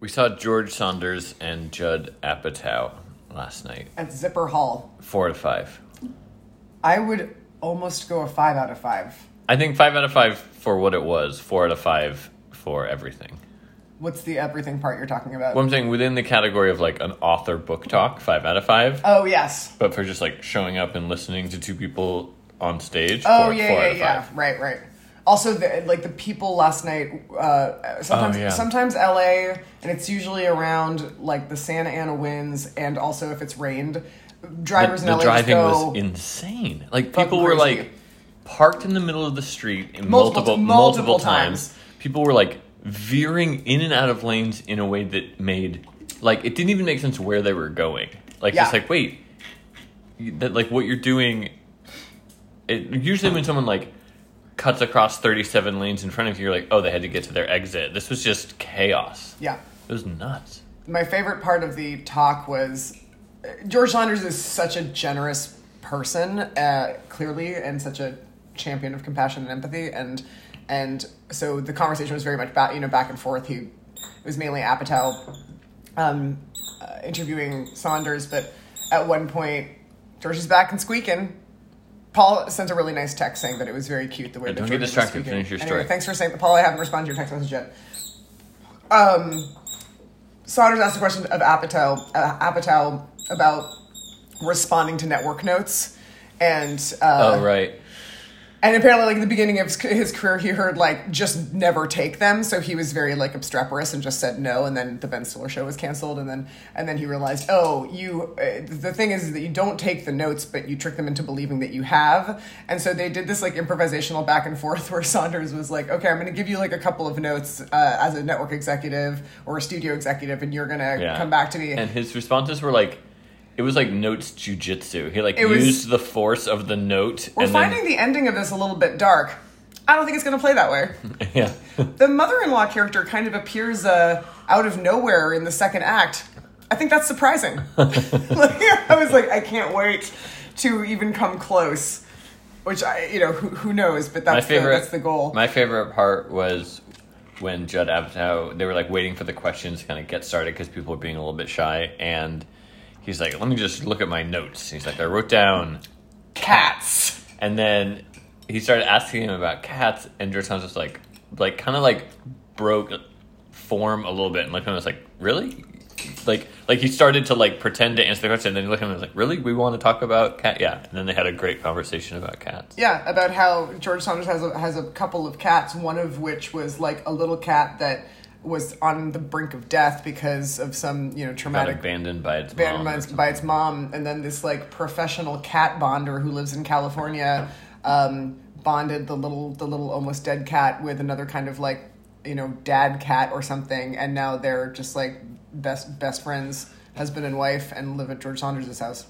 We saw George Saunders and Judd Apatow last night. At Zipper Hall. Four out of five. I would almost go a five out of five. I think five out of five for what it was. Four out of five for everything. What's the everything part you're talking about? Well, I'm saying within the category of like an author book talk, five out of five. oh yes. But for just like showing up and listening to two people on stage, Oh four, yeah, four out yeah, of yeah. Right, right. Also, the, like the people last night. Uh, sometimes, Oh, yeah. sometimes LA, and it's usually around like the Santa Ana winds, and also if it's rained, drivers The, in the LA driving go was insane. Like people were crazy. like parked in the middle of the street in Multiple- multiple multiple multiple, times. times. People were like veering in and out of lanes in a way that made like it didn't even make sense where they were going. Like Yeah. just like wait, that like what you're doing. It usually when someone like cuts across 37 lanes in front of you, you're like, oh, they had to get to their exit. This was just chaos. yeah. It was nuts. My favorite part of the talk was George Saunders is such a generous person, uh, clearly, and such a champion of compassion and empathy, and and so the conversation was very much back, you know, back and forth. He it was mainly Apatow um, uh, interviewing Saunders, but at one point, George is back and squeaking. Paul sent a really nice text saying that it was very cute the way Yeah, don't get distracted. Finish your Anyway, story. thanks for saying, Paul. I haven't responded to your text message yet. Um, Saunders asked a question of Apatow, uh, Apatow about responding to network notes, and uh, oh right. And apparently, like at the beginning of his, his career, he heard like just never take them, so he was very like obstreperous and just said no. And then the Ben Stiller show was canceled, and then and then he realized, oh, you. Uh, the thing is, that you don't take the notes, but you trick them into believing that you have. And so they did this like improvisational back and forth where Saunders was like, okay, I'm going to give you like a couple of notes uh, as a network executive or a studio executive, and you're going to Yeah. come back to me. And his responses were like, it was like notes jujitsu. He like It was- used the force of the note. We're and finding the ending of this a little bit dark. I don't think it's going to play that way. then, yeah. the mother-in-law character kind of appears uh, out of nowhere in the second act. I think that's surprising. like, I was like, I can't wait to even come close. Which I, you know, who, who knows? But my that's favorite. the, that's the goal. My favorite part was when Judd Apatow. They were like waiting for the questions to kind of get started because people were being a little bit shy, and he's like, "Let me just look at my notes." He's like, "I wrote down Cats. And then he started asking him about cats, and George Saunders was like, like kind of like broke form a little bit, and looked at him and was like, really? Like, like he started to like pretend to answer the question, and then he looked at him and was like, really? We want to talk about cat? Yeah. And then they had a great conversation about cats. Yeah, about how George Saunders has a, has a couple of cats. One of which was like a little cat that was on the brink of death because of some you know Got traumatic abandoned by its abandoned mom. by, its, by its mom, and then this like professional cat bonder who lives in California um, bonded the little the little almost dead cat with another kind of like you know dad cat or something, and now they're just like best best friends, husband and wife, and live at George Saunders' house.